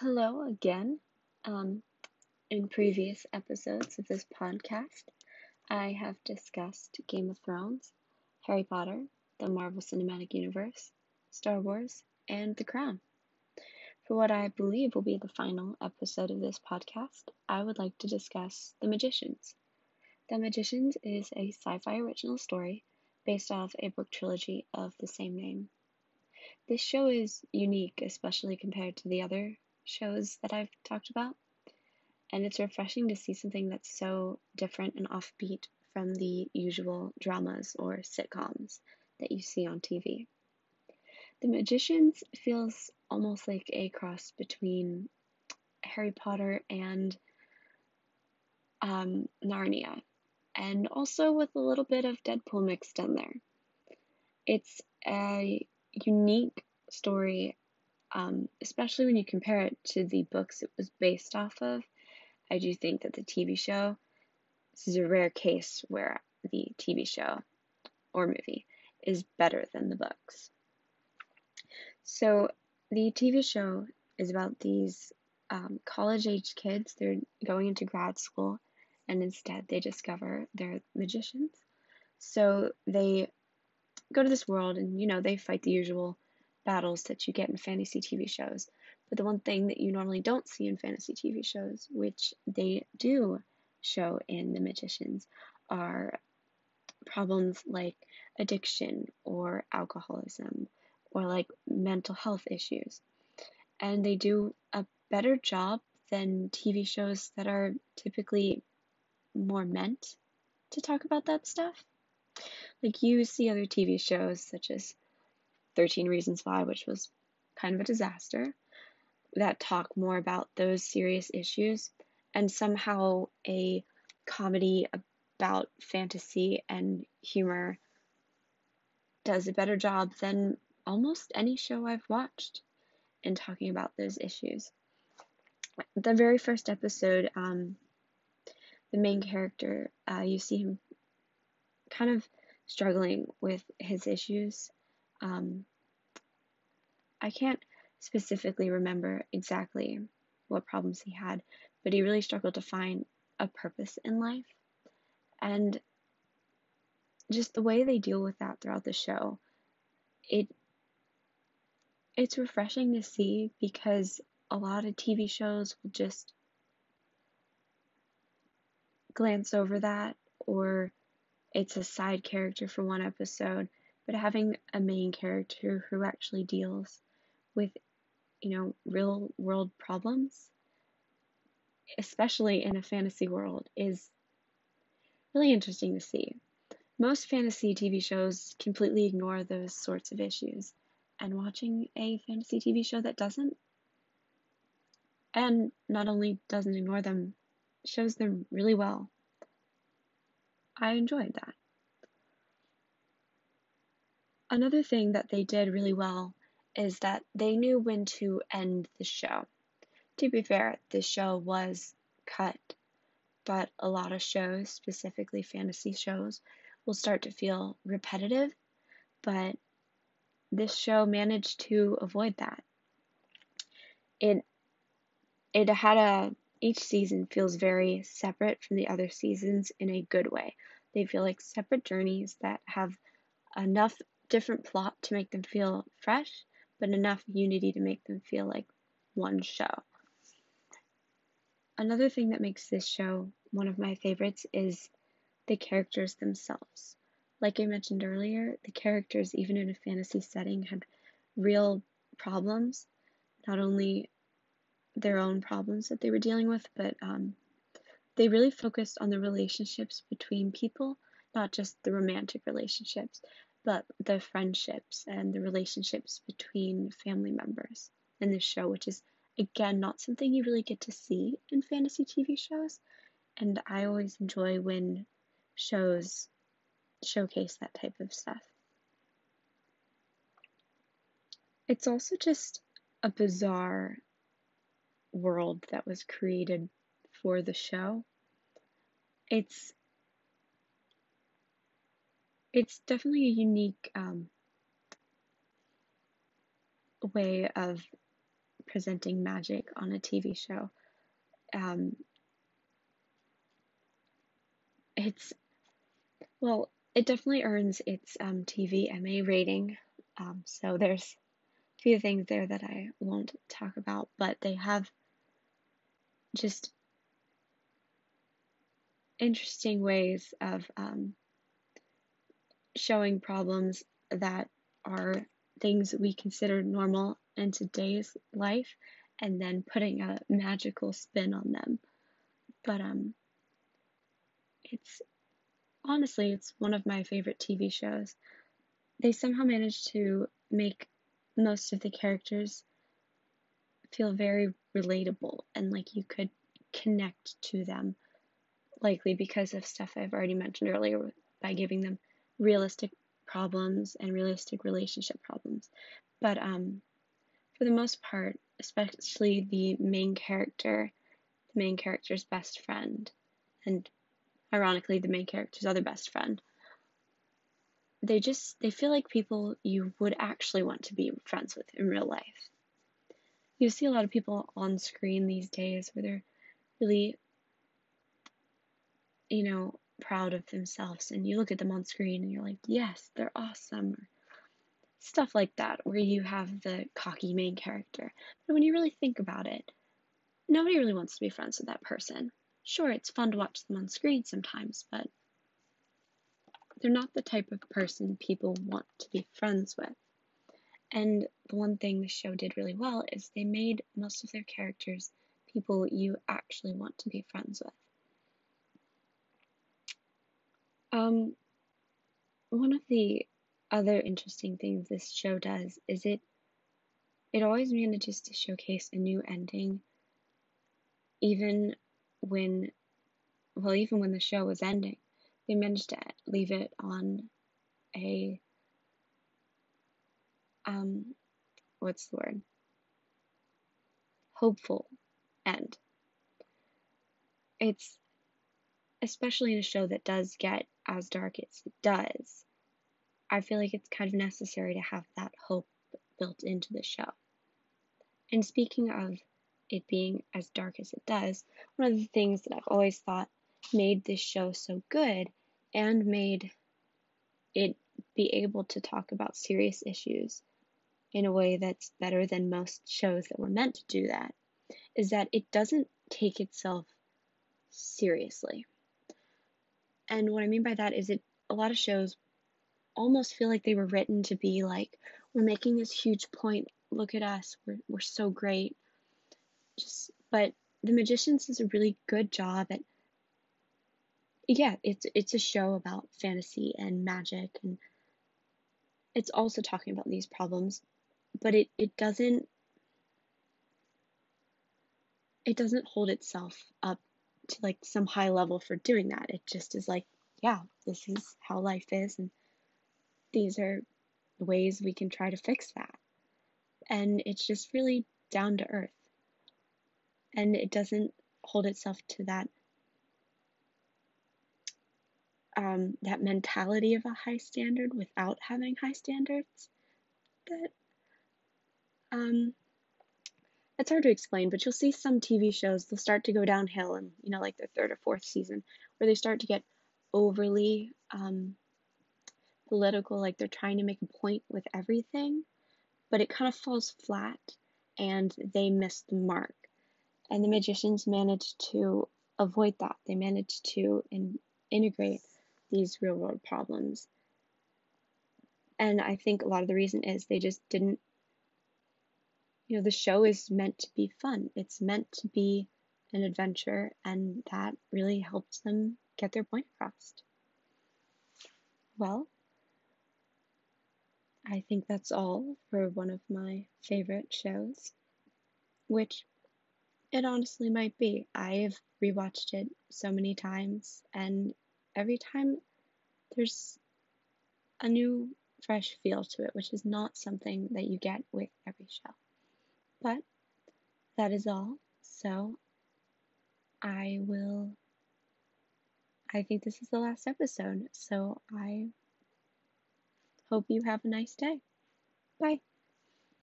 Hello again. Um, in previous episodes of this podcast, I have discussed Game of Thrones, Harry Potter, the Marvel Cinematic Universe, Star Wars, and The Crown. For what I believe will be the final episode of this podcast, I would like to discuss The Magicians. The Magicians is a sci fi original story based off a book trilogy of the same name. This show is unique, especially compared to the other shows that I've talked about, and it's refreshing to see something that's so different and offbeat from the usual dramas or sitcoms that you see on TV. The Magicians feels almost like a cross between Harry Potter and um, Narnia, and also with a little bit of Deadpool mixed in there. It's a unique story, um, especially when you compare it to the books it was based off of. I do think that the TV show, this is a rare case where the TV show or movie is better than the books. So, the TV show is about these um, college age kids. They're going into grad school, and instead they discover they're magicians. So, they go to this world and, you know, they fight the usual battles that you get in fantasy TV shows. But the one thing that you normally don't see in fantasy TV shows, which they do show in The Magicians, are problems like addiction or alcoholism or like mental health issues. And they do a better job than TV shows that are typically more meant to talk about that stuff. Like you see other TV shows such as 13 Reasons Why, which was kind of a disaster, that talk more about those serious issues, and somehow a comedy about fantasy and humor does a better job than almost any show I've watched in talking about those issues. The very first episode, um, the main character, uh, you see him kind of struggling with his issues. Um, I can't specifically remember exactly what problems he had, but he really struggled to find a purpose in life. And just the way they deal with that throughout the show, it it's refreshing to see because a lot of TV shows will just glance over that or it's a side character for one episode, but having a main character who actually deals with, you know, real world problems, especially in a fantasy world, is really interesting to see. Most fantasy TV shows completely ignore those sorts of issues, and watching a fantasy TV show that doesn't, and not only doesn't ignore them, shows them really well. I enjoyed that. Another thing that they did really well is that they knew when to end the show. To be fair, the show was cut, but a lot of shows, specifically fantasy shows, will start to feel repetitive, but this show managed to avoid that. It it had a each season feels very separate from the other seasons in a good way. They feel like separate journeys that have enough different plot to make them feel fresh, but enough unity to make them feel like one show. Another thing that makes this show one of my favorites is the characters themselves. Like I mentioned earlier, the characters, even in a fantasy setting, had real problems, not only their own problems that they were dealing with, but um, they really focused on the relationships between people, not just the romantic relationships, but the friendships and the relationships between family members in this show, which is again not something you really get to see in fantasy TV shows. And I always enjoy when shows showcase that type of stuff. It's also just a bizarre world that was created for the show. It's it's definitely a unique um, way of presenting magic on a TV show. Um, it's, well, it definitely earns its um, TVMA rating. Um, so there's a few things there that I won't talk about, but they have just interesting ways of um, showing problems that are things we consider normal in today's life and then putting a magical spin on them. But um it's honestly it's one of my favorite TV shows. They somehow managed to make most of the characters feel very relatable and like you could connect to them likely because of stuff I've already mentioned earlier by giving them realistic problems and realistic relationship problems. But um, for the most part, especially the main character, the main character's best friend, and ironically, the main character's other best friend, they just they feel like people you would actually want to be friends with in real life. You see a lot of people on screen these days where they're really, you know, proud of themselves and you look at them on screen and you're like, yes, they're awesome. Stuff like that, where you have the cocky main character. But when you really think about it, nobody really wants to be friends with that person. Sure, it's fun to watch them on screen sometimes, but they're not the type of person people want to be friends with. And the one thing the show did really well is they made most of their characters people you actually want to be friends with. Um, one of the other interesting things this show does is it it always manages to showcase a new ending even when well even when the show was ending. They managed to leave it on a um what's the word? Hopeful end. It's especially in a show that does get as dark as it does, I feel like it's kind of necessary to have that hope built into the show. And speaking of it being as dark as it does, one of the things that I've always thought made this show so good and made it be able to talk about serious issues in a way that's better than most shows that were meant to do that is that it doesn't take itself seriously. And what I mean by that is it a lot of shows almost feel like they were written to be like, we're making this huge point, look at us, we're we're so great. Just but The Magicians does a really good job at yeah, it's it's a show about fantasy and magic and it's also talking about these problems, but it, it doesn't it doesn't hold itself up to like some high level for doing that. It just is like, yeah, this is how life is, and these are ways we can try to fix that. And it's just really down to earth. And it doesn't hold itself to that um, that mentality of a high standard without having high standards. That um, it's hard to explain, but you'll see some TV shows, they'll start to go downhill in, you know, like their third or fourth season, where they start to get overly um, political, like they're trying to make a point with everything, but it kind of falls flat and they miss the mark. And the magicians managed to avoid that. They managed to in- integrate these real world problems. And I think a lot of the reason is they just didn't you know, the show is meant to be fun. It's meant to be an adventure, and that really helps them get their point across. Well, I think that's all for one of my favorite shows, which it honestly might be. I've rewatched it so many times, and every time there's a new, fresh feel to it, which is not something that you get with every show. But that is all. So I will. I think this is the last episode. So I hope you have a nice day. Bye.